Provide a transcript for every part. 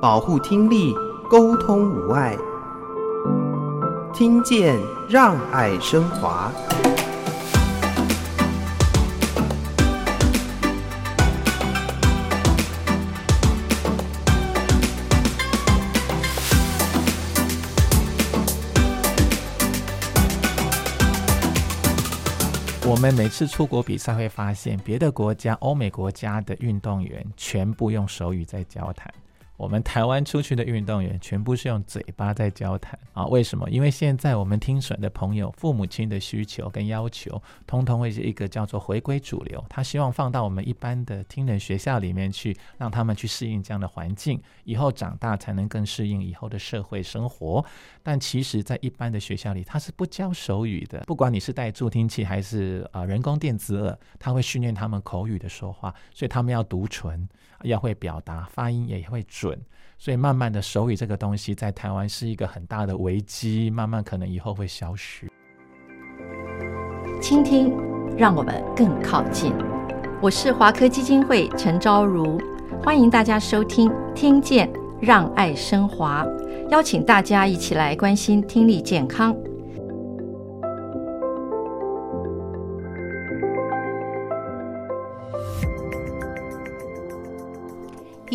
保护听力，沟通无碍，听见让爱升华。我们每次出国比赛，会发现别的国家、欧美国家的运动员全部用手语在交谈。我们台湾出去的运动员全部是用嘴巴在交谈啊？为什么？因为现在我们听损的朋友，父母亲的需求跟要求，通通会是一个叫做回归主流。他希望放到我们一般的听人学校里面去，让他们去适应这样的环境，以后长大才能更适应以后的社会生活。但其实，在一般的学校里，他是不教手语的。不管你是带助听器还是啊人工电子耳，他会训练他们口语的说话，所以他们要读唇，要会表达，发音也会准。所以，慢慢的手语这个东西在台湾是一个很大的危机，慢慢可能以后会消失。倾听，让我们更靠近。我是华科基金会陈昭如，欢迎大家收听《听见让爱升华》，邀请大家一起来关心听力健康。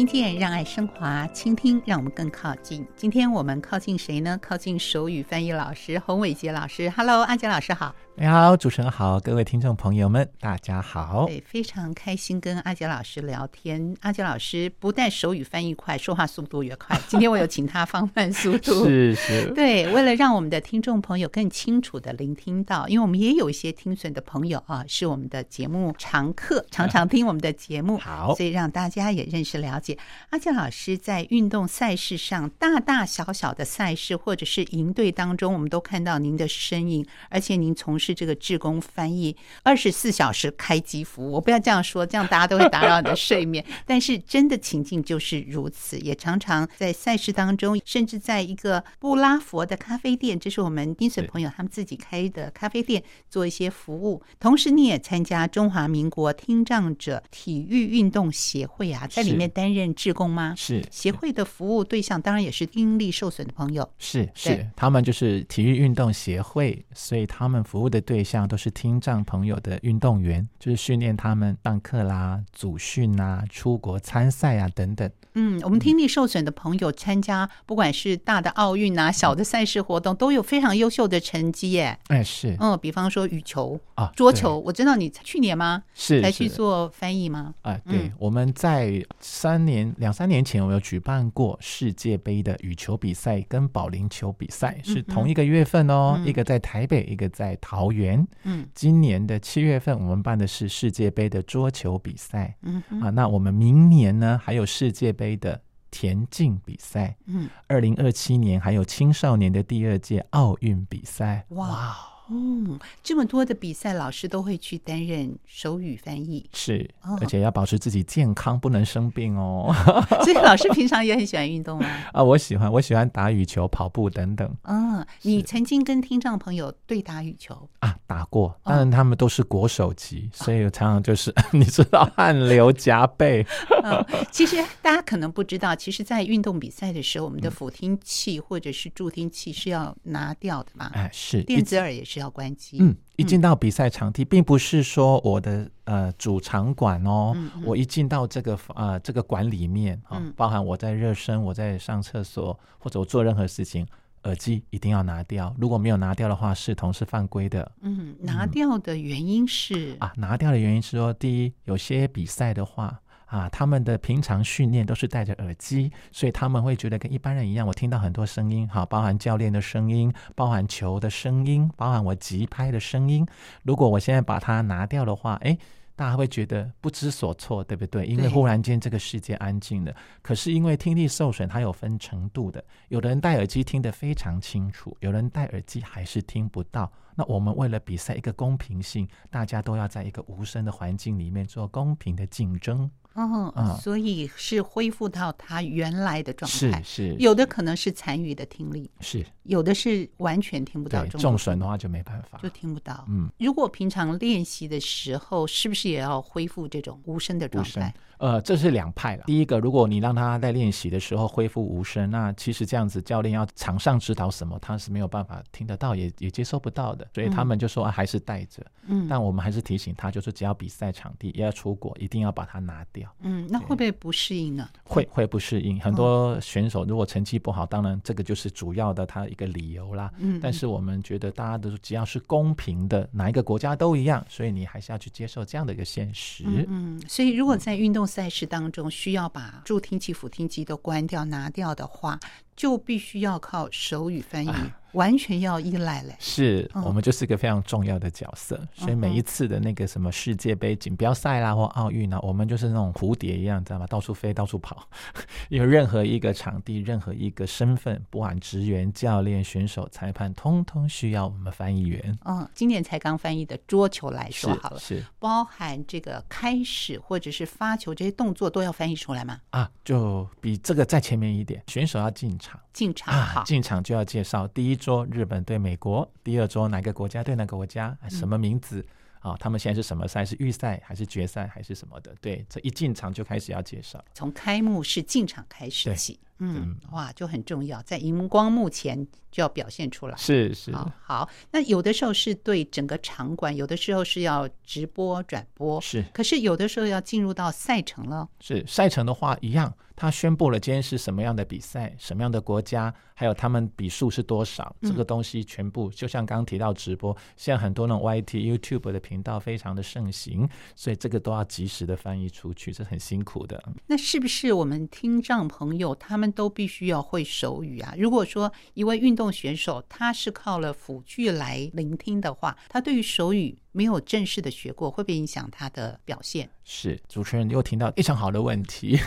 听见让爱升华，倾听让我们更靠近。今天我们靠近谁呢？靠近手语翻译老师洪伟杰老师。Hello，阿杰老师好。你好，主持人好，各位听众朋友们，大家好。对，非常开心跟阿杰老师聊天。阿杰老师不但手语翻译快，说话速度也快。今天我有请他放慢速度，是是。对，为了让我们的听众朋友更清楚的聆听到，因为我们也有一些听损的朋友啊，是我们的节目常客，常常听我们的节目，好，所以让大家也认识了解阿健老师在运动赛事上，大大小小的赛事或者是营队当中，我们都看到您的身影，而且您从事这个志工翻译，二十四小时开机服务。我不要这样说，这样大家都会打扰你的睡眠。但是真的情境就是如此，也常常在赛事当中，甚至在一个布拉佛的咖啡店，这是我们听损朋友他们自己开的咖啡店，做一些服务。同时，你也参加中华民国听障者体育运动协会啊，在里面担任志工吗？是协会的服务对象，当然也是听力受损的朋友。是是，他们就是体育运动协会，所以他们服务的对象。都是听障朋友的运动员，就是训练他们上课啦、组训啊、出国参赛啊等等。嗯，我们听力受损的朋友参加，不管是大的奥运啊、小的赛事活动，都有非常优秀的成绩耶。哎，是，嗯，比方说羽球啊、桌球，我知道你去年吗？是才去做翻译吗？啊，对，我们在三年两三年前，我有举办过世界杯的羽球比赛跟保龄球比赛，是同一个月份哦，一个在台北，一个在桃园。嗯，今年的七月份，我们办的是世界杯的桌球比赛。嗯啊，那我们明年呢，还有世界杯的田径比赛。嗯，二零二七年还有青少年的第二届奥运比赛。哇。嗯，这么多的比赛，老师都会去担任手语翻译，是，而且要保持自己健康，不能生病哦。所以老师平常也很喜欢运动吗？啊，我喜欢，我喜欢打羽球、跑步等等。嗯，你曾经跟听障朋友对打羽球啊？打过，当然他们都是国手级，所以常常就是 你知道汗流浃背。嗯，其实大家可能不知道，其实，在运动比赛的时候，我们的辅听器或者是助听器是要拿掉的嘛？哎，是，电子耳也是。是要关机。嗯，一进到比赛场地，并不是说我的呃主场馆哦，嗯嗯、我一进到这个呃这个馆里面啊，嗯、包含我在热身，我在上厕所，或者我做任何事情，耳机一定要拿掉。如果没有拿掉的话，视同是犯规的。嗯，拿掉的原因是、嗯、啊，拿掉的原因是说，第一，有些比赛的话。啊，他们的平常训练都是戴着耳机，所以他们会觉得跟一般人一样。我听到很多声音，好，包含教练的声音，包含球的声音，包含我急拍的声音。如果我现在把它拿掉的话，诶，大家会觉得不知所措，对不对？因为忽然间这个世界安静了。可是因为听力受损，它有分程度的，有的人戴耳机听得非常清楚，有人戴耳机还是听不到。那我们为了比赛一个公平性，大家都要在一个无声的环境里面做公平的竞争。哦，嗯、所以是恢复到他原来的状态。是是，有的可能是残余的听力，是有的是完全听不到。重损的话就没办法，就听不到。嗯，如果平常练习的时候，是不是也要恢复这种无声的状态？呃，这是两派了。第一个，如果你让他在练习的时候恢复无声，那其实这样子教练要场上指导什么，他是没有办法听得到，也也接收不到的。所以他们就说、还是带着。嗯，但我们还是提醒他，就是只要比赛场地也要出国，一定要把它拿掉。嗯，那会不会不适应呢？会会不适应。很多选手如果成绩不好，当然这个就是主要的他一个理由啦。嗯，但是我们觉得大家都只要是公平的，哪一个国家都一样，所以你还是要去接受这样的一个现实。嗯，嗯，所以如果在运动赛事当中，需要把助听器、辅听机都关掉、拿掉的话，就必须要靠手语翻译。啊完全要依赖嘞，是我们就是一个非常重要的角色，嗯、所以每一次的那个什么世界杯锦标赛啦或奥运啊，我们就是那种蝴蝶一样，知道吗？到处飞，到处跑。因为任何一个场地、任何一个身份，不管职员、教练、选手、裁判，通通需要我们翻译员。嗯，今年才刚翻译的桌球来说好了，是，是包含这个开始或者是发球这些动作都要翻译出来吗？啊，就比这个再前面一点，选手要进场。进场啊，进场就要介绍第一桌日本对美国，第二桌哪个国家对哪个国家，什么名字啊？他们现在是什么赛？是预赛还是决赛还是什么的？对，这一进场就开始要介绍，从开幕式进场开始起。嗯，哇，就很重要，在荧光幕前就要表现出来。是是，好，好。那有的时候是对整个场馆，有的时候是要直播转播。是，可是有的时候要进入到赛程了。是，赛程的话一样。他宣布了今天是什么样的比赛，什么样的国家，还有他们比数是多少，这个东西全部就像刚刚提到直播，现在很多那种 YT、YouTube 的频道非常的盛行，所以这个都要及时的翻译出去，这很辛苦的。那是不是我们听障朋友他们都必须要会手语啊？如果说一位运动选手他是靠了辅具来聆听的话，他对于手语没有正式的学过，会不会影响他的表现？是，主持人又听到非常好的问题。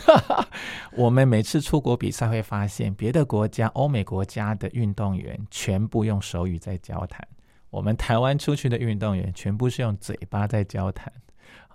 我们每次出国比赛会发现，别的国家、欧美国家的运动员全部用手语在交谈，我们台湾出去的运动员全部是用嘴巴在交谈。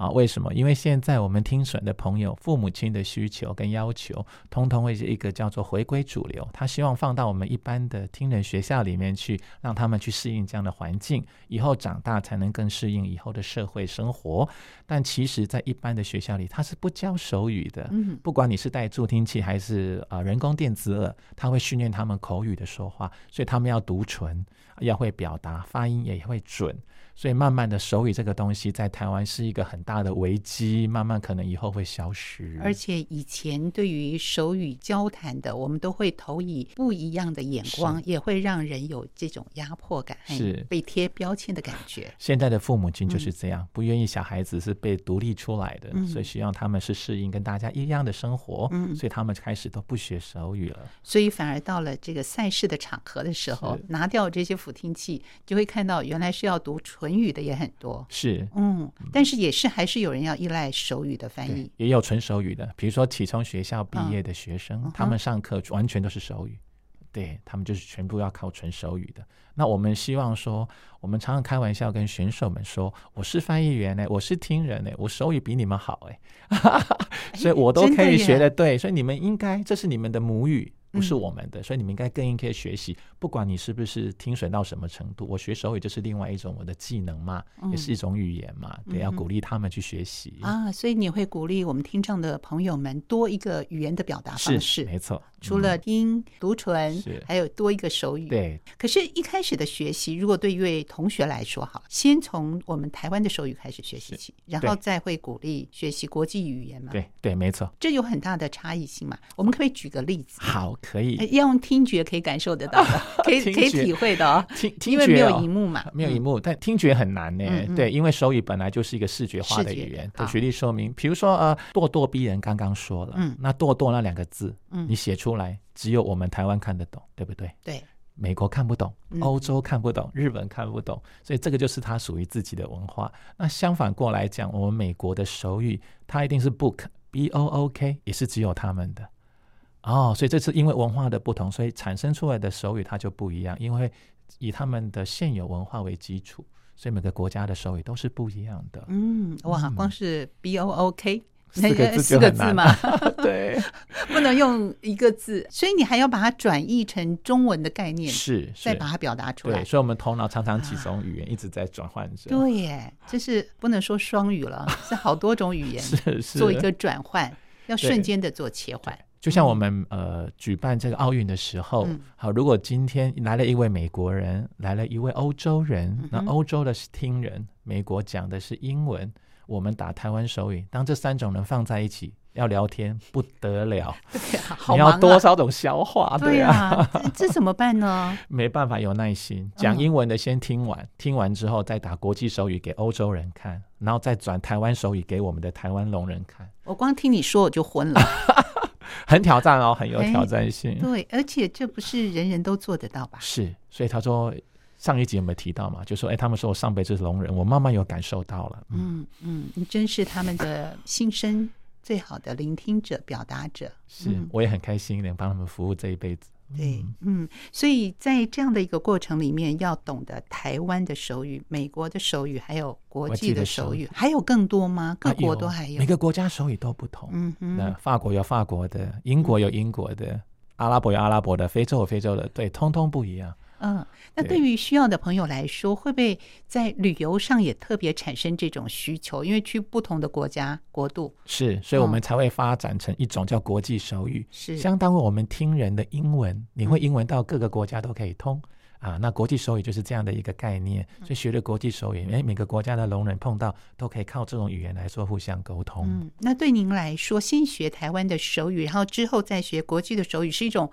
啊，为什么？因为现在我们听损的朋友，父母亲的需求跟要求，通通会是一个叫做回归主流。他希望放到我们一般的听人学校里面去，让他们去适应这样的环境，以后长大才能更适应以后的社会生活。但其实，在一般的学校里，他是不教手语的。嗯，不管你是带助听器还是啊人工电子耳，他会训练他们口语的说话，所以他们要读唇，要会表达，发音也会准。所以慢慢的手语这个东西在台湾是一个很大的危机，慢慢可能以后会消失。而且以前对于手语交谈的，我们都会投以不一样的眼光，也会让人有这种压迫感，是被贴标签的感觉。现在的父母亲就是这样，嗯、不愿意小孩子是被独立出来的，嗯、所以希望他们是适应跟大家一样的生活，嗯、所以他们开始都不学手语了。所以反而到了这个赛事的场合的时候，拿掉这些辅听器，就会看到原来是要读。唇语的也很多，是，嗯，但是也是还是有人要依赖手语的翻译，也有纯手语的，比如说启聪学校毕业的学生，嗯、他们上课完全都是手语，对，他们就是全部要靠纯手语的。那我们希望说，我们常常开玩笑跟选手们说，我是翻译员呢，我是听人呢，我手语比你们好 哎，所以我都可以学得对，所以你们应该这是你们的母语。不是我们的，所以你们应该更应该学习。不管你是不是听损到什么程度，我学手语就是另外一种我的技能嘛，也是一种语言嘛，对，要鼓励他们去学习啊。所以你会鼓励我们听障的朋友们多一个语言的表达方式，没错。除了听读唇，还有多一个手语。对。可是，一开始的学习，如果对一位同学来说，好，先从我们台湾的手语开始学习起，然后再会鼓励学习国际语言嘛？对对，没错。这有很大的差异性嘛？我们可不可以举个例子？好。可以，要用听觉可以感受得到的，可以可以体会的哦。听听觉，因为没有荧幕嘛，没有荧幕，但听觉很难呢。对，因为手语本来就是一个视觉化的语言。举例说明，比如说呃，咄咄逼人，刚刚说了，嗯，那咄咄那两个字，嗯，你写出来，只有我们台湾看得懂，对不对？对，美国看不懂，欧洲看不懂，日本看不懂，所以这个就是它属于自己的文化。那相反过来讲，我们美国的手语，它一定是 book，b o o k，也是只有他们的。哦，所以这次因为文化的不同，所以产生出来的手语它就不一样。因为以他们的现有文化为基础，所以每个国家的手语都是不一样的。嗯，哇，光是 B O O K。四个字，四个字嘛，对，不能用一个字，所以你还要把它转译成中文的概念，是，是再把它表达出来。对，所以我们头脑常常几种语言一直在转换着。对耶，就是不能说双语了，是好多种语言，是是做一个转换，要瞬间的做切换。就像我们呃举办这个奥运的时候，好，如果今天来了一位美国人，来了一位欧洲人，那欧洲的是听人，美国讲的是英文。我们打台湾手语，当这三种人放在一起要聊天，不得了，对啊，好啊，你要多少种消化？对啊，对啊这，这怎么办呢？没办法，有耐心。讲英文的先听完，嗯、听完之后再打国际手语给欧洲人看，然后再转台湾手语给我们的台湾聋人看。我光听你说我就昏了，很挑战哦，很有挑战性。对，而且这不是人人都做得到吧？是，所以他说。上一集有没有提到嘛？就说，哎，他们说我上辈子是聋人，我慢慢有感受到了。嗯嗯，你真是他们的心声最好的聆听者、表达者。是，我也很开心能帮他们服务这一辈子。对，嗯，所以在这样的一个过程里面，要懂得台湾的手语、美国的手语，还有国际的手语，还有更多吗？各国都还有，每个国家手语都不同。嗯嗯，那法国有法国的，英国有英国的，阿拉伯有阿拉伯的，非洲有非洲的，对，通通不一样。嗯，那对于需要的朋友来说，会不会在旅游上也特别产生这种需求？因为去不同的国家国度，是，所以我们才会发展成一种叫国际手语，是相当于我们听人的英文，你会英文到各个国家都可以通、嗯、啊。那国际手语就是这样的一个概念，所以学了国际手语，哎，每个国家的聋人碰到都可以靠这种语言来说互相沟通。嗯，那对您来说，先学台湾的手语，然后之后再学国际的手语，是一种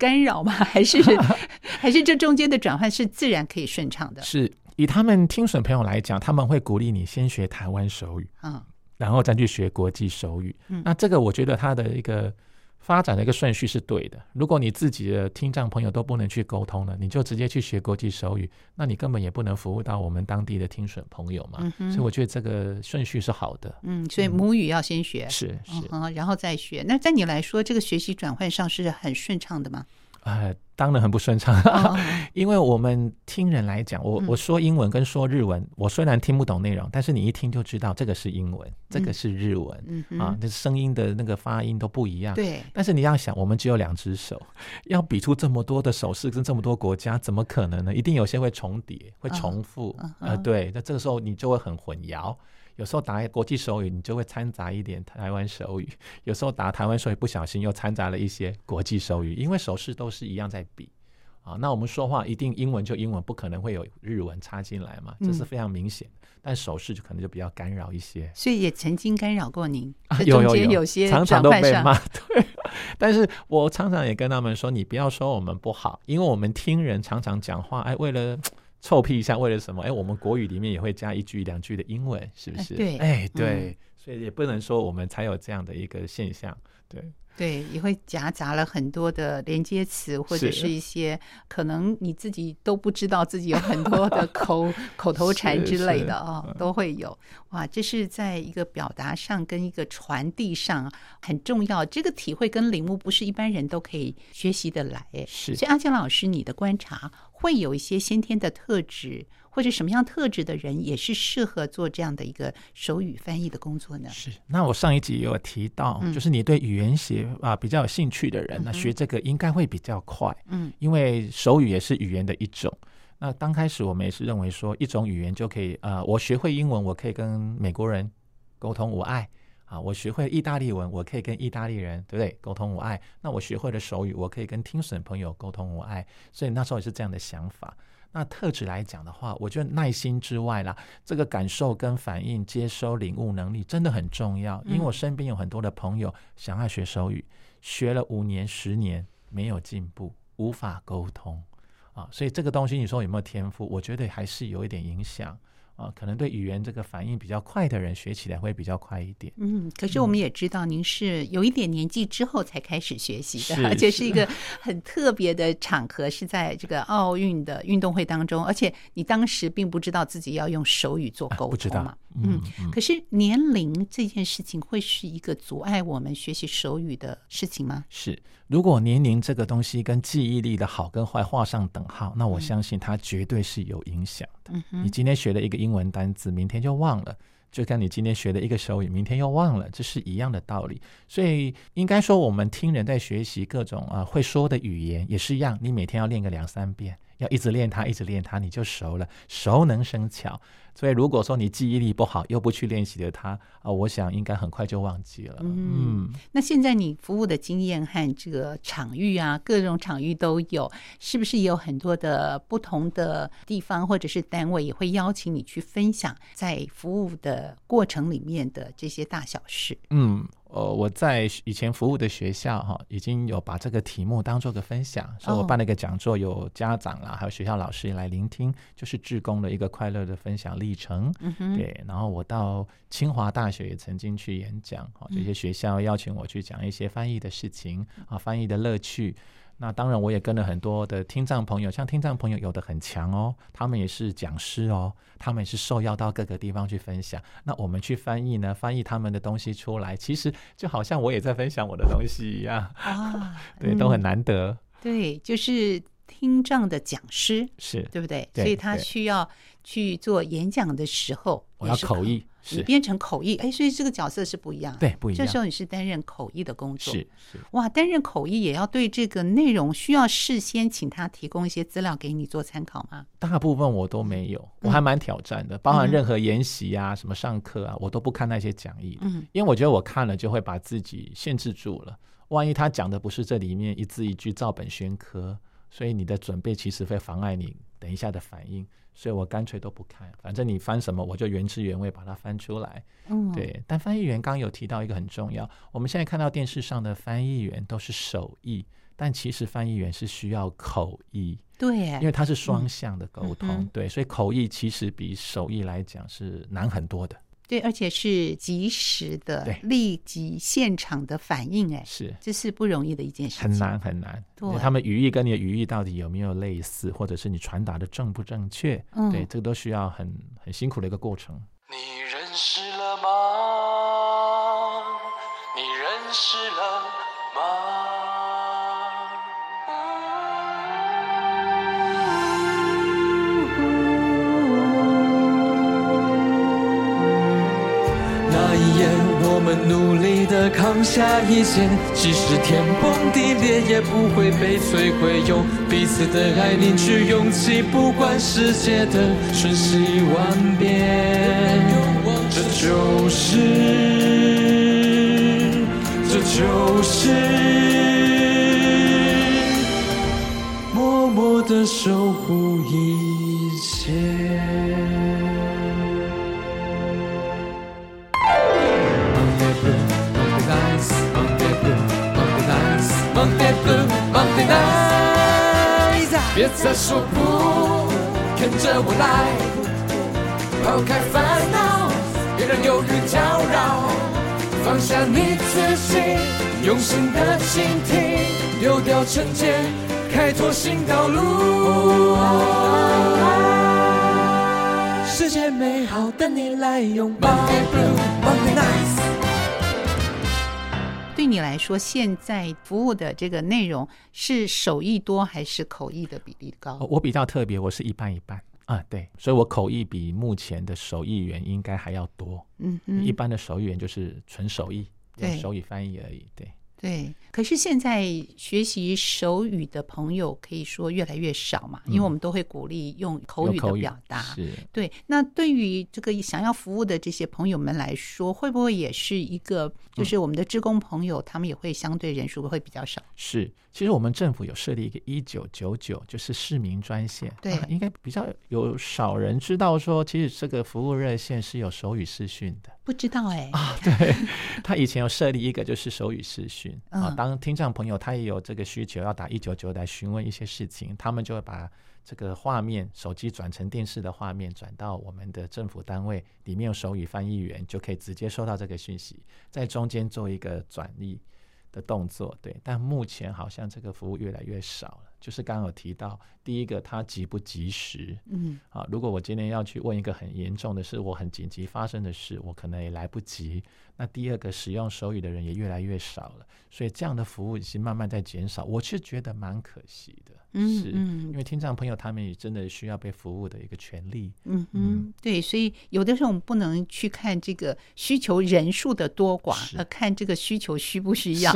干扰吗？还是 还是这中间的转换是自然可以顺畅的？是以他们听损朋友来讲，他们会鼓励你先学台湾手语，嗯，然后再去学国际手语。嗯，那这个我觉得他的一个。发展的一个顺序是对的。如果你自己的听障朋友都不能去沟通了，你就直接去学国际手语，那你根本也不能服务到我们当地的听损朋友嘛。嗯、所以我觉得这个顺序是好的。嗯，所以母语要先学，是是、嗯，然后再学。那在你来说，这个学习转换上是很顺畅的吗？呃，当然很不顺畅，哦、因为我们听人来讲，我我说英文跟说日文，嗯、我虽然听不懂内容，但是你一听就知道这个是英文，嗯、这个是日文，嗯嗯、啊，那声音的那个发音都不一样。对，但是你要想，我们只有两只手，要比出这么多的手势跟这么多国家，怎么可能呢？一定有些会重叠，会重复。呃，对，那这个时候你就会很混淆。有时候打国际手语，你就会掺杂一点台湾手语；有时候打台湾手语，不小心又掺杂了一些国际手语，因为手势都是一样在比啊。那我们说话一定英文就英文，不可能会有日文插进来嘛，这是非常明显。嗯、但手势就可能就比较干扰一些，所以也曾经干扰过您。有有有，有些常常都被骂。对，但是我常常也跟他们说，你不要说我们不好，因为我们听人常常讲话，哎，为了。臭屁一下，为了什么？哎，我们国语里面也会加一句两句的英文，是不是？对，哎，对，嗯、所以也不能说我们才有这样的一个现象，对。对，也会夹杂了很多的连接词，或者是一些可能你自己都不知道自己有很多的口 口头禅之类的啊、哦，都会有。哇，这是在一个表达上跟一个传递上很重要。这个体会跟领悟不是一般人都可以学习的来。是，所以阿江老师，你的观察会有一些先天的特质。或者什么样特质的人也是适合做这样的一个手语翻译的工作呢？是。那我上一集也有提到，嗯、就是你对语言学啊比较有兴趣的人，那、学这个应该会比较快。嗯，因为手语也是语言的一种。那刚开始我们也是认为说，一种语言就可以啊、呃，我学会英文，我可以跟美国人沟通无碍啊；我学会意大利文，我可以跟意大利人，对不对？沟通无碍。那我学会了手语，我可以跟听损朋友沟通无碍。所以那时候也是这样的想法。那特质来讲的话，我觉得耐心之外啦，这个感受跟反应、接收、领悟能力真的很重要。因为我身边有很多的朋友想要学手语，学了五年、十年没有进步，无法沟通啊。所以这个东西，你说有没有天赋？我觉得还是有一点影响。啊，可能对语言这个反应比较快的人，学起来会比较快一点。嗯，可是我们也知道，您是有一点年纪之后才开始学习的，而且是一个很特别的场合，是在这个奥运的运动会当中，而且你当时并不知道自己要用手语做沟通嘛。啊嗯，可是年龄这件事情会是一个阻碍我们学习手语的事情吗？是，如果年龄这个东西跟记忆力的好跟坏画上等号，那我相信它绝对是有影响的。嗯，你今天学了一个英文单词，明天就忘了。就跟你今天学的一个手语，明天又忘了，这是一样的道理。所以应该说，我们听人在学习各种啊会说的语言也是一样，你每天要练个两三遍。要一直练它，一直练它，你就熟了。熟能生巧，所以如果说你记忆力不好，又不去练习的它啊，我想应该很快就忘记了。嗯，嗯，那现在你服务的经验和这个场域啊，各种场域都有，是不是也有很多的不同的地方或者是单位也会邀请你去分享在服务的过程里面的这些大小事？嗯。呃，我在以前服务的学校哈，已经有把这个题目当做个分享，所以我办了一个讲座，有家长啦，还有学校老师来聆听，就是志工的一个快乐的分享历程。对。然后我到清华大学也曾经去演讲，哈，这些学校邀请我去讲一些翻译的事情啊，翻译的乐趣。那当然，我也跟了很多的听障朋友，像听障朋友有的很强哦，他们也是讲师哦，他们也是受邀到各个地方去分享。那我们去翻译呢，翻译他们的东西出来，其实就好像我也在分享我的东西一样啊，对，都很难得。对，就是听障的讲师是对不对？所以他需要去做演讲的时候，我要口译。你变成口译，哎，所以这个角色是不一样的，对，不一样。这时候你是担任口译的工作，是是。哇，担任口译也要对这个内容需要事先请他提供一些资料给你做参考吗？大部分我都没有，我还蛮挑战的，包含任何研习啊、什么上课啊，我都不看那些讲义，嗯，因为我觉得我看了就会把自己限制住了。万一他讲的不是这里面一字一句照本宣科，所以你的准备其实会妨碍你等一下的反应。所以我干脆都不看，反正你翻什么，我就原汁原味把它翻出来。嗯，对。但翻译员刚刚有提到一个很重要，我们现在看到电视上的翻译员都是手译，但其实翻译员是需要口译。对，因为它是双向的沟通。嗯、对，所以口译其实比手译来讲是难很多的。对，而且是及时的、立即现场的反应，哎，是，这是不容易的一件事情，很难很难。对，他们语义跟你的语义到底有没有类似，或者是你传达的正不正确？嗯，对，这个都需要很很辛苦的一个过程。你认识了吗？你认识努力的扛下一切，即使天崩地裂也不会被摧毁。用彼此的爱凝聚勇气，不管世界的瞬息万变。这就是，这就是默默的守护一切。别再说不，跟着我来，抛开烦恼，别让忧郁搅扰，放下你自己，用心的倾听，丢掉成见，开拓新道路。世界美好，等你来拥抱。对你来说，现在服务的这个内容是手艺多还是口译的比例高？我比较特别，我是一半一半啊，对，所以我口译比目前的手译员应该还要多。嗯嗯，一般的手译员就是纯手译，对，手语翻译而已，对。对，可是现在学习手语的朋友可以说越来越少嘛，因为我们都会鼓励用口语的表达。是，对。那对于这个想要服务的这些朋友们来说，会不会也是一个，就是我们的职工朋友，他们也会相对人数会比较少？是，其实我们政府有设立一个一九九九，就是市民专线。对，应该比较有少人知道说，其实这个服务热线是有手语视讯的。不知道哎、欸、啊，对，他以前有设立一个就是手语视讯啊，当听障朋友他也有这个需求要打一九九来询问一些事情，他们就会把这个画面手机转成电视的画面转到我们的政府单位里面，有手语翻译员就可以直接收到这个讯息，在中间做一个转译的动作。对，但目前好像这个服务越来越少了。就是刚刚有提到，第一个它及不及时，嗯，啊，如果我今天要去问一个很严重的事，我很紧急发生的事，我可能也来不及。那第二个使用手语的人也越来越少了，所以这样的服务已经慢慢在减少，我是觉得蛮可惜的。嗯，是因为听障朋友他们也真的需要被服务的一个权利。嗯嗯，对，所以有的时候我们不能去看这个需求人数的多寡，而看这个需求需不需要。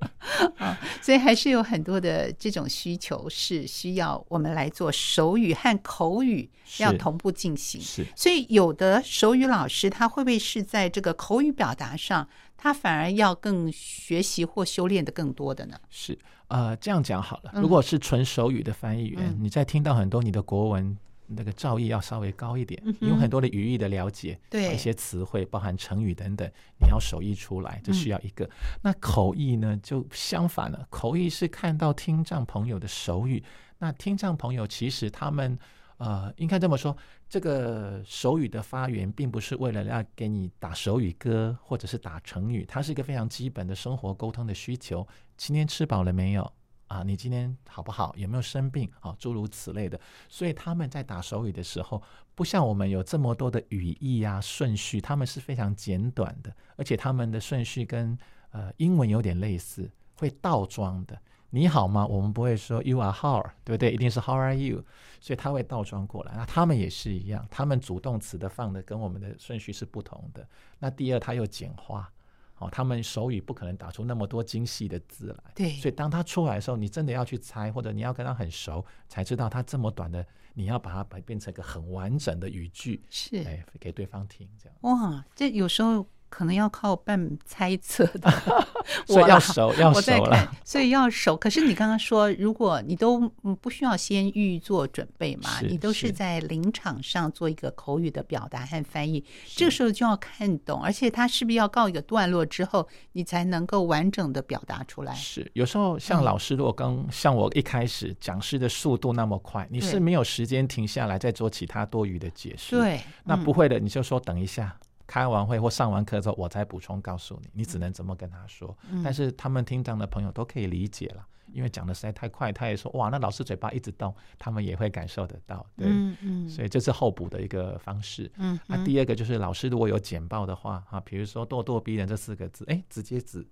啊，所以还是有很多的这种需求是需要我们来做手语和口语要同步进行。是，所以有的手语老师他会不会是在这个口语表达上，他反而要更学习或修炼的更多的呢？是。呃，这样讲好了。如果是纯手语的翻译员，嗯、你在听到很多你的国文那个造诣要稍微高一点，有、嗯、很多的语义的了解，对一些词汇，包含成语等等，你要手译出来，这需要一个。嗯、那口译呢，就相反了。口译是看到听障朋友的手语，那听障朋友其实他们。呃，应该这么说，这个手语的发源并不是为了要给你打手语歌或者是打成语，它是一个非常基本的生活沟通的需求。今天吃饱了没有？啊，你今天好不好？有没有生病？啊，诸如此类的。所以他们在打手语的时候，不像我们有这么多的语义啊顺序，他们是非常简短的，而且他们的顺序跟呃英文有点类似，会倒装的。你好吗？我们不会说 You are how，对不对？一定是 How are you？所以他会倒装过来。那他们也是一样，他们主动词的放的跟我们的顺序是不同的。那第二，他又简化，哦，他们手语不可能打出那么多精细的字来。对。所以当他出来的时候，你真的要去猜，或者你要跟他很熟，才知道他这么短的，你要把它把变成一个很完整的语句，是哎，给对方听这样。哇，这有时候。可能要靠半猜测的，所以要熟，要熟了。所以要熟。可是你刚刚说，如果你都不需要先预做准备嘛，你都是在临场上做一个口语的表达和翻译，这个时候就要看懂，而且他是不是要告一个段落之后，你才能够完整的表达出来？是，有时候像老师，如果刚像我一开始讲师的速度那么快，你是没有时间停下来再做其他多余的解释。对，那不会的，你就说等一下。开完会或上完课之后，我再补充告诉你，你只能怎么跟他说。嗯、但是他们听障的朋友都可以理解了，因为讲的实在太快，他也说哇，那老师嘴巴一直动，他们也会感受得到。对，嗯嗯、所以这是后补的一个方式。嗯，啊、第二个就是老师如果有简报的话啊，比如说咄咄逼人这四个字，哎，直接指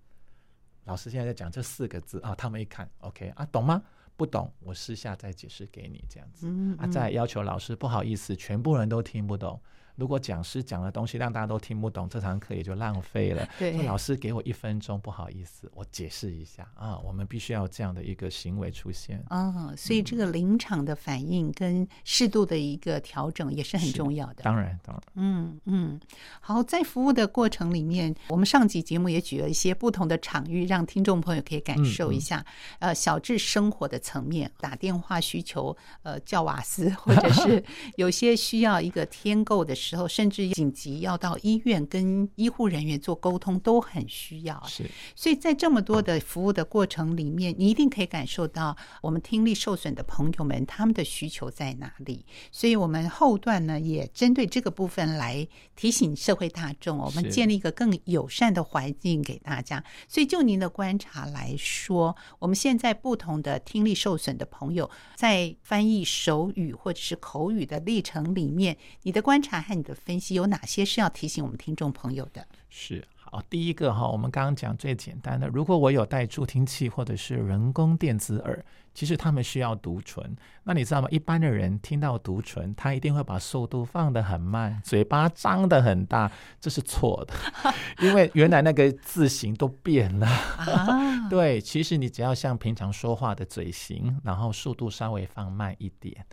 老师现在在讲这四个字啊，他们一看，OK 啊，懂吗？不懂，我私下再解释给你这样子。嗯嗯、啊，再要求老师不好意思，全部人都听不懂。如果讲师讲的东西让大家都听不懂，这堂课也就浪费了。对，老师给我一分钟，不好意思，我解释一下啊，我们必须要这样的一个行为出现。哦，所以这个临场的反应跟适度的一个调整也是很重要的。当然，当然。嗯嗯，好，在服务的过程里面，我们上集节目也举了一些不同的场域，让听众朋友可以感受一下。嗯嗯、呃，小至生活的层面，打电话需求，呃，叫瓦斯，或者是 有些需要一个添购的时候。甚至紧急要到医院跟医护人员做沟通都很需要，是。所以在这么多的服务的过程里面，你一定可以感受到我们听力受损的朋友们他们的需求在哪里。所以我们后段呢也针对这个部分来提醒社会大众，我们建立一个更友善的环境给大家。所以就您的观察来说，我们现在不同的听力受损的朋友在翻译手语或者是口语的历程里面，你的观察和你的分析有哪些是要提醒我们听众朋友的？是好，第一个哈，我们刚刚讲最简单的，如果我有带助听器或者是人工电子耳，其实他们需要读唇。那你知道吗？一般的人听到读唇，他一定会把速度放得很慢，嘴巴张得很大，这是错的，因为原来那个字形都变了。对，其实你只要像平常说话的嘴型，然后速度稍微放慢一点。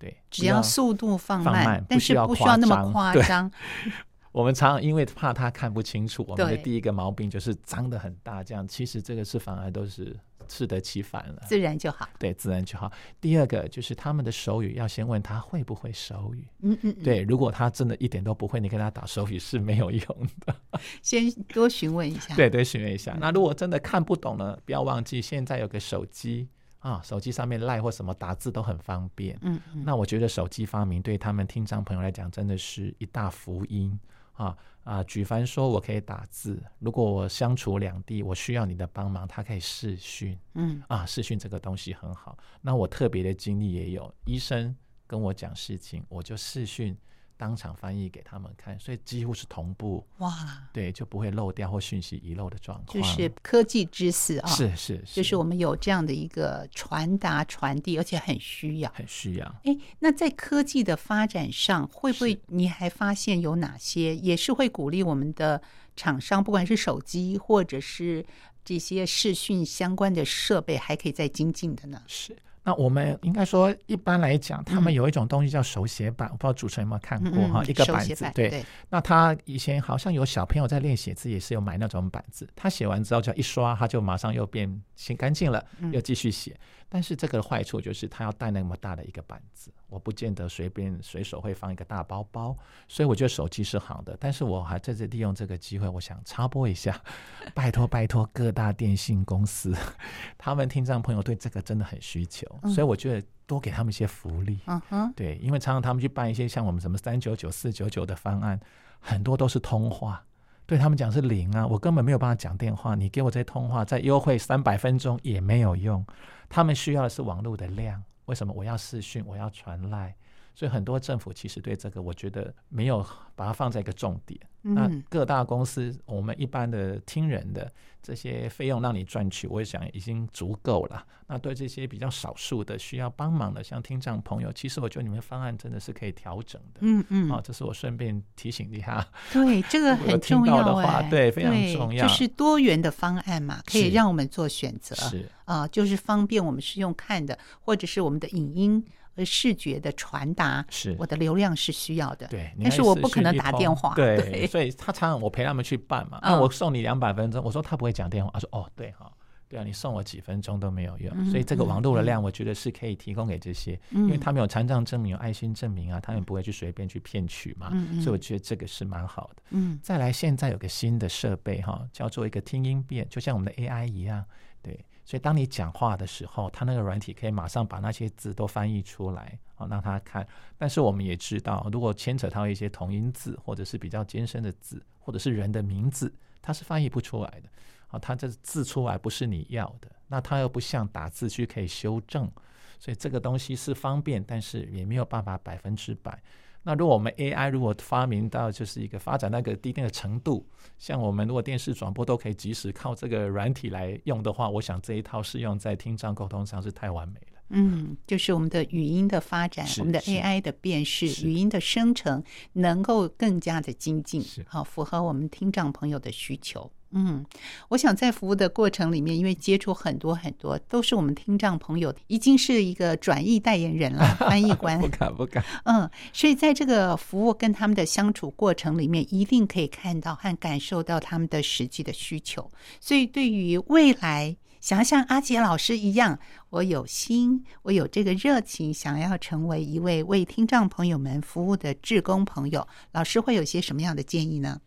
对，只要速度放慢，放慢但是不需要那么夸张。我们常常因为怕他看不清楚，我们的第一个毛病就是张的很大，这样其实这个是反而都是适得其反了，自然就好。对，自然就好。第二个就是他们的手语要先问他会不会手语。嗯嗯，嗯。对，如果他真的一点都不会，你跟他打手语是没有用的。先多询问一下。对对，询问一下。那如果真的看不懂呢？不要忘记现在有个手机。啊，手机上面赖或什么打字都很方便。嗯，嗯，那我觉得手机发明对他们听障朋友来讲，真的是一大福音啊啊，举凡说我可以打字，如果我相处两地，我需要你的帮忙，他可以视讯，嗯啊，视讯这个东西很好。那我特别的经历也有，医生跟我讲事情，我就视讯。当场翻译给他们看，所以几乎是同步哇，对，就不会漏掉或讯息遗漏的状况。就是科技之死啊，是是，是，就是我们有这样的一个传达传递，而且很需要，很需要。哎，那在科技的发展上，会不会你还发现有哪些也是会鼓励我们的厂商，不管是手机或者是这些视讯相关的设备，还可以再精进的呢？是。那我们应该说，一般来讲，他们有一种东西叫手写板，嗯、我不知道主持人有没有看过哈、嗯，一个板子板对。对。那他以前好像有小朋友在练写字，也是有买那种板子，他写完之后就一刷，他就马上又变写干净了，又继续写。嗯但是这个坏处就是他要带那么大的一个板子，我不见得随便随手会放一个大包包，所以我觉得手机是好的。但是我还在这利用这个机会，我想插播一下，拜托拜托各大电信公司，他们听障朋友对这个真的很需求，所以我觉得多给他们一些福利。嗯哼，对，因为常常他们去办一些像我们什么三九九、四九九的方案，很多都是通话。对他们讲是零啊，我根本没有办法讲电话。你给我这通话再优惠三百分钟也没有用。他们需要的是网络的量。为什么我要视讯？我要传赖？所以很多政府其实对这个，我觉得没有把它放在一个重点。那各大公司，我们一般的听人的这些费用让你赚取，我想已经足够了。那对这些比较少数的需要帮忙的，像听障朋友，其实我觉得你们方案真的是可以调整的。嗯嗯，啊，这是我顺便提醒一下。对，这个 很重要的话，对，非常重要，就是多元的方案嘛，可以让我们做选择。是啊，就是方便我们是用看的，或者是我们的影音。视觉的传达是我的流量是需要的，对，但是我不可能打电话，对，对，所以他常常我陪他们去办嘛，那、嗯啊、我送你两百分钟，我说他不会讲电话，他说哦，对哈，对啊，你送我几分钟都没有用，嗯、所以这个网络的量，我觉得是可以提供给这些，嗯、因为他们有残障证明、有爱心证明啊，他们不会去随便去骗取嘛，嗯、所以我觉得这个是蛮好的。嗯，再来，现在有个新的设备哈，叫做一个听音辨，就像我们的 AI 一样，对。所以当你讲话的时候，它那个软体可以马上把那些字都翻译出来，好让他看。但是我们也知道，如果牵扯到一些同音字，或者是比较艰深的字，或者是人的名字，它是翻译不出来的。啊，它这字出来不是你要的，那它又不像打字去可以修正，所以这个东西是方便，但是也没有办法百分之百。那如果我们 AI 如果发明到就是一个发展那个低电的程度，像我们如果电视转播都可以及时靠这个软体来用的话，我想这一套适用在听障沟通上是太完美了。嗯，就是我们的语音的发展，我们的 AI 的辨识，语音的生成能够更加的精进，好符合我们听障朋友的需求。嗯，我想在服务的过程里面，因为接触很多很多，都是我们听障朋友，已经是一个转译代言人了，翻译官。不敢不敢。嗯，所以在这个服务跟他们的相处过程里面，一定可以看到和感受到他们的实际的需求。所以对于未来，想要像阿杰老师一样，我有心，我有这个热情，想要成为一位为听障朋友们服务的志工朋友，老师会有些什么样的建议呢？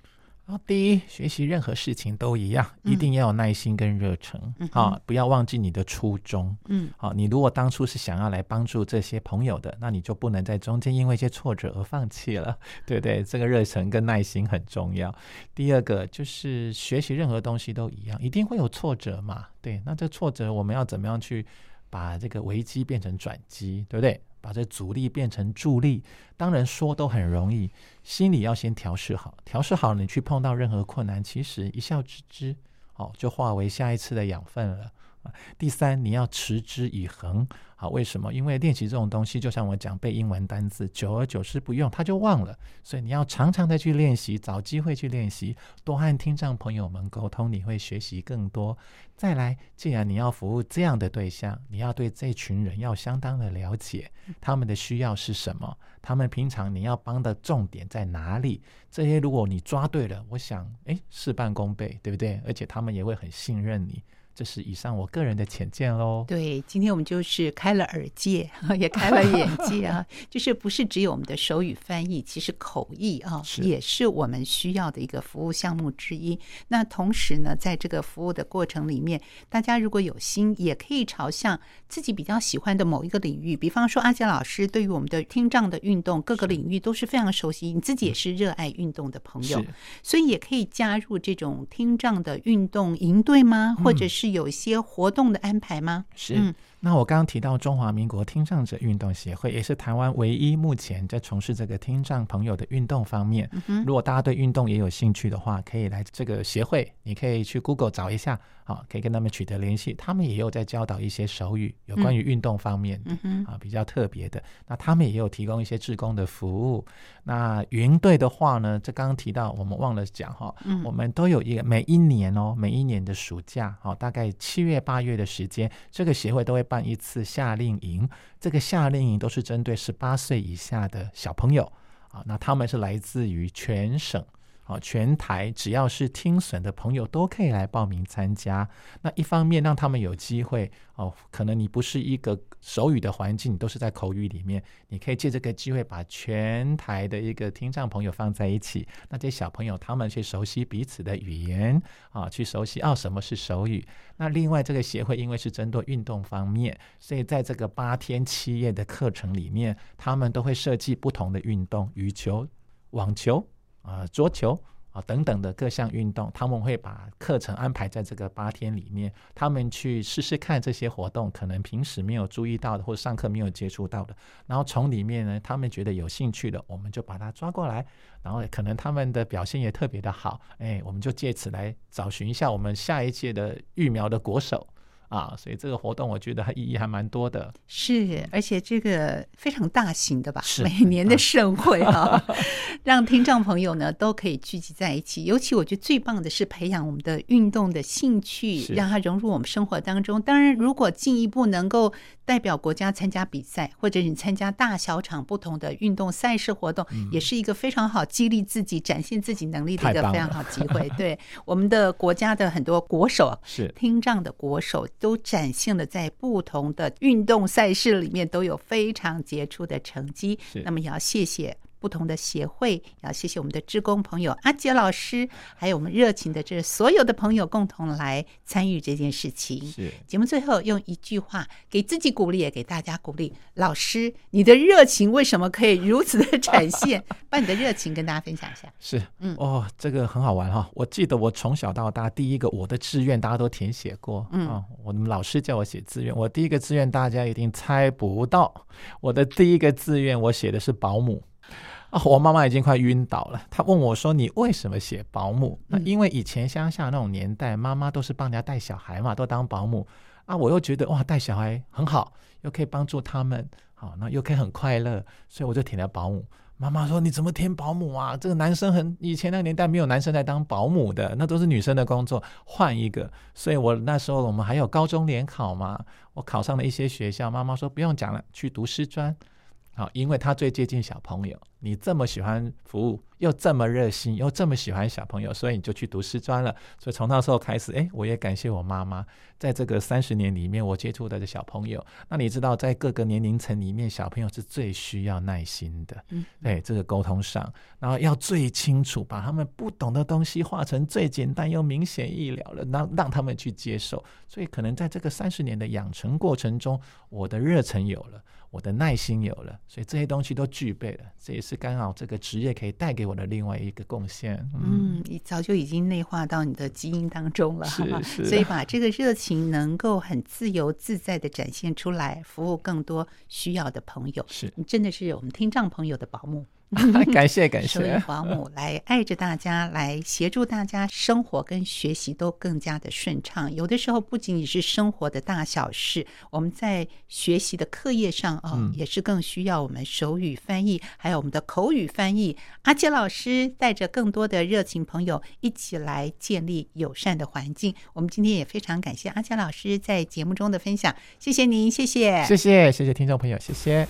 啊，第一，学习任何事情都一样，一定要有耐心跟热忱，嗯，啊，不要忘记你的初衷。嗯，好，你如果当初是想要来帮助这些朋友的，那你就不能在中间因为一些挫折而放弃了，对不对？这个热忱跟耐心很重要。第二个就是学习任何东西都一样，一定会有挫折嘛，对，那这挫折我们要怎么样去把这个危机变成转机，对不对？把这阻力变成助力，当然说都很容易，心里要先调试好，调试好，你去碰到任何困难，其实一笑置之，哦，就化为下一次的养分了。第三，你要持之以恒。好，为什么？因为练习这种东西，就像我讲背英文单词，久而久之不用，他就忘了。所以你要常常的去练习，找机会去练习，多和听障朋友们沟通，你会学习更多。再来，既然你要服务这样的对象，你要对这群人要相当的了解，他们的需要是什么？他们平常你要帮的重点在哪里？这些如果你抓对了，我想，诶，事半功倍，对不对？而且他们也会很信任你。这是以上我个人的浅见喽。对，今天我们就是开了耳界，也开了眼界啊！就是不是只有我们的手语翻译，其实口译啊是也是我们需要的一个服务项目之一。那同时呢，在这个服务的过程里面，大家如果有心，也可以朝向自己比较喜欢的某一个领域，比方说阿杰老师对于我们的听障的运动各个领域都是非常熟悉，你自己也是热爱运动的朋友，所以也可以加入这种听障的运动营队吗？或者是？是有一些活动的安排吗？是。嗯那我刚刚提到中华民国听障者运动协会，也是台湾唯一目前在从事这个听障朋友的运动方面。如果大家对运动也有兴趣的话，可以来这个协会，你可以去 Google 找一下，啊，可以跟他们取得联系。他们也有在教导一些手语，有关于运动方面的啊，比较特别的。那他们也有提供一些志工的服务。那云队的话呢，这刚刚提到，我们忘了讲哈，嗯我们都有一个每一年哦，每一年的暑假，好，大概七月八月的时间，这个协会都会办一次夏令营，这个夏令营都是针对十八岁以下的小朋友啊，那他们是来自于全省。啊，全台只要是听损的朋友都可以来报名参加。那一方面让他们有机会哦，可能你不是一个手语的环境，你都是在口语里面，你可以借这个机会把全台的一个听障朋友放在一起。那这些小朋友他们去熟悉彼此的语言啊，去熟悉哦什么是手语。那另外这个协会因为是针对运动方面，所以在这个八天七夜的课程里面，他们都会设计不同的运动，羽球、网球。啊，桌球啊等等的各项运动，他们会把课程安排在这个八天里面，他们去试试看这些活动，可能平时没有注意到的，或上课没有接触到的，然后从里面呢，他们觉得有兴趣的，我们就把他抓过来，然后可能他们的表现也特别的好，哎，我们就借此来找寻一下我们下一届的育苗的国手。啊，所以这个活动我觉得还意义还蛮多的。是，而且这个非常大型的吧？是每年的盛会啊，让听障朋友呢都可以聚集在一起。尤其我觉得最棒的是培养我们的运动的兴趣，让它融入我们生活当中。当然，如果进一步能够代表国家参加比赛，或者你参加大小场不同的运动赛事活动，嗯、也是一个非常好激励自己、展现自己能力的一个非常好机会。对我们的国家的很多国手，是听障的国手。都展现了在不同的运动赛事里面都有非常杰出的成绩。那么也要谢谢。不同的协会，要谢谢我们的志工朋友阿杰老师，还有我们热情的这所有的朋友共同来参与这件事情。是节目最后用一句话给自己鼓励，也给大家鼓励。老师，你的热情为什么可以如此的展现？把你的热情跟大家分享一下。是，嗯，哦，这个很好玩哈。我记得我从小到大第一个我的志愿大家都填写过，嗯、哦，我们老师叫我写志愿，我第一个志愿大家一定猜不到，我的第一个志愿我写的是保姆。哦，我妈妈已经快晕倒了。她问我说：“你为什么写保姆？”那因为以前乡下那种年代，妈妈都是帮人家带小孩嘛，都当保姆啊。我又觉得哇，带小孩很好，又可以帮助他们，好，那又可以很快乐，所以我就填了保姆。妈妈说：“你怎么填保姆啊？这个男生很……以前那个年代没有男生在当保姆的，那都是女生的工作，换一个。”所以，我那时候我们还有高中联考嘛，我考上了一些学校。妈妈说：“不用讲了，去读师专。”好，因为他最接近小朋友。你这么喜欢服务，又这么热心，又这么喜欢小朋友，所以你就去读师专了。所以从那时候开始，哎，我也感谢我妈妈，在这个三十年里面，我接触的小朋友。那你知道，在各个年龄层里面，小朋友是最需要耐心的。嗯，哎，这个沟通上，然后要最清楚，把他们不懂的东西化成最简单又明显易了了，让让他们去接受。所以可能在这个三十年的养成过程中，我的热忱有了。我的耐心有了，所以这些东西都具备了，这也是刚好这个职业可以带给我的另外一个贡献。嗯，你早就已经内化到你的基因当中了，是 是。所以把这个热情能够很自由自在的展现出来，服务更多需要的朋友。是你真的是我们听障朋友的保姆。感谢感谢，手语保姆来爱着大家，来协助大家生活跟学习都更加的顺畅。有的时候不仅仅是生活的大小事，我们在学习的课业上啊、哦，也是更需要我们手语翻译，还有我们的口语翻译。阿杰老师带着更多的热情朋友一起来建立友善的环境。我们今天也非常感谢阿杰老师在节目中的分享，谢谢您，谢谢，谢谢，谢谢听众朋友，谢谢。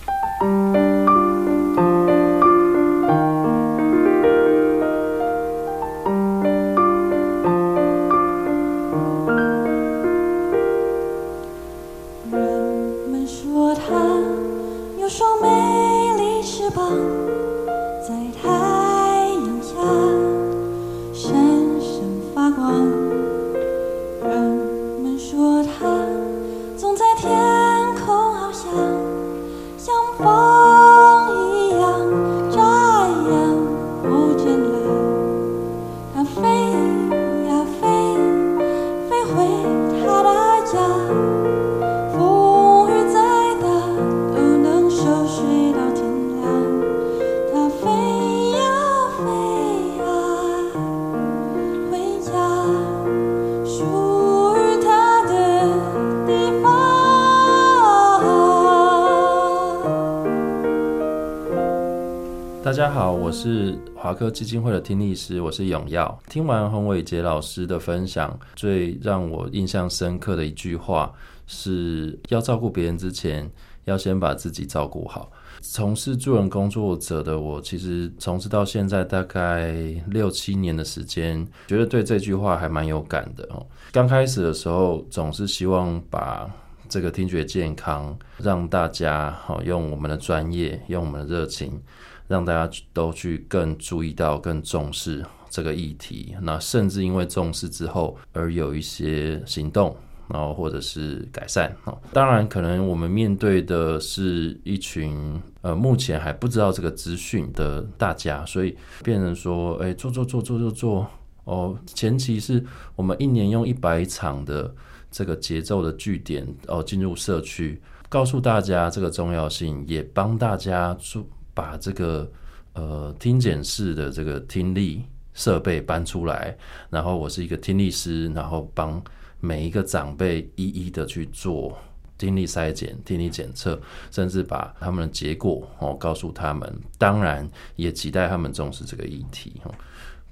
是华科基金会的听力师，我是永耀。听完洪伟杰老师的分享，最让我印象深刻的一句话是要照顾别人之前，要先把自己照顾好。从事助人工作者的我，其实从事到现在大概六七年的时间，觉得对这句话还蛮有感的哦。刚开始的时候，总是希望把这个听觉健康让大家好用我们的专业，用我们的热情。让大家都去更注意到、更重视这个议题，那甚至因为重视之后而有一些行动，然后或者是改善。当然，可能我们面对的是一群呃目前还不知道这个资讯的大家，所以变成说，哎，做做做做做做哦。前期是我们一年用一百场的这个节奏的据点哦进入社区，告诉大家这个重要性，也帮大家做。把这个呃听检室的这个听力设备搬出来，然后我是一个听力师，然后帮每一个长辈一一的去做听力筛检、听力检测，甚至把他们的结果哦告诉他们。当然也期待他们重视这个议题。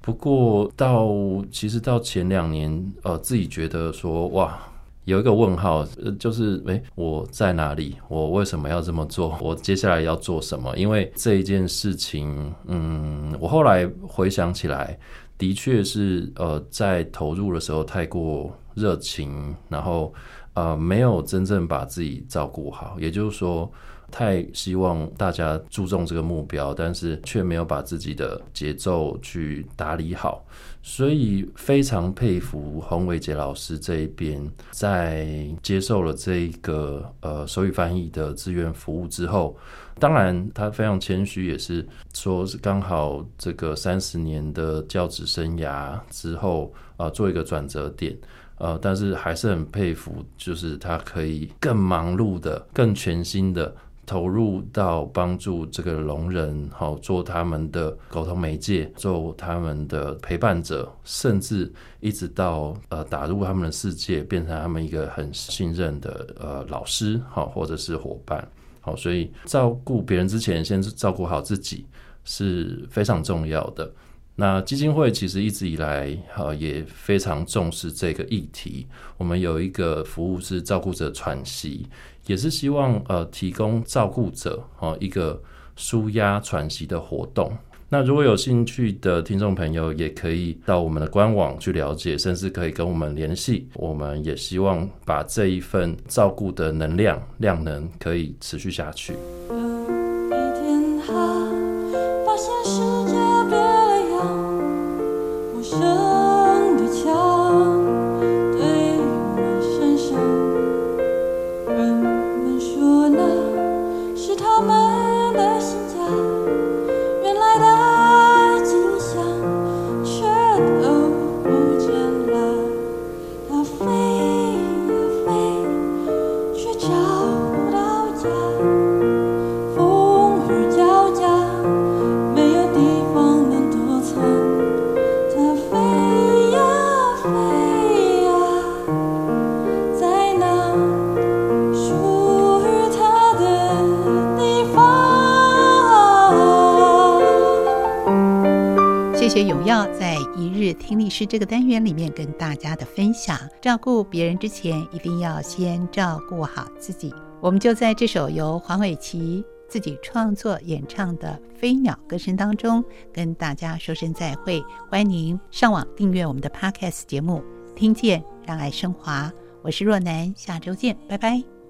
不过到其实到前两年，呃，自己觉得说哇。有一个问号，就是诶、我在哪里？我为什么要这么做？我接下来要做什么？因为这一件事情，嗯，我后来回想起来，的确是呃，在投入的时候太过热情，然后呃，没有真正把自己照顾好，也就是说。太希望大家注重这个目标，但是却没有把自己的节奏去打理好，所以非常佩服洪伟杰老师这一边，在接受了这个呃手语翻译的志愿服务之后，当然他非常谦虚，也是说是刚好这个三十年的教职生涯之后啊、做一个转折点，呃，但是还是很佩服，就是他可以更忙碌的、更全心的。投入到帮助这个聋人，好做他们的沟通媒介，做他们的陪伴者，甚至一直到呃打入他们的世界，变成他们一个很信任的呃老师，好或者是伙伴，好，所以照顾别人之前，先照顾好自己是非常重要的。那基金会其实一直以来，呃也非常重视这个议题。我们有一个服务是照顾者喘息。也是希望呃提供照顾者哦一个舒压喘息的活动。那如果有兴趣的听众朋友，也可以到我们的官网去了解，甚至可以跟我们联系。我们也希望把这一份照顾的能量量能可以持续下去。听力是这个单元里面跟大家的分享，照顾别人之前，一定要先照顾好自己。我们就在这首由黄伟琪自己创作演唱的《飞鸟歌声》当中，跟大家说声再会。欢迎您上网订阅我们的 Podcast 节目，听见让爱升华。我是若楠，下周见，拜拜。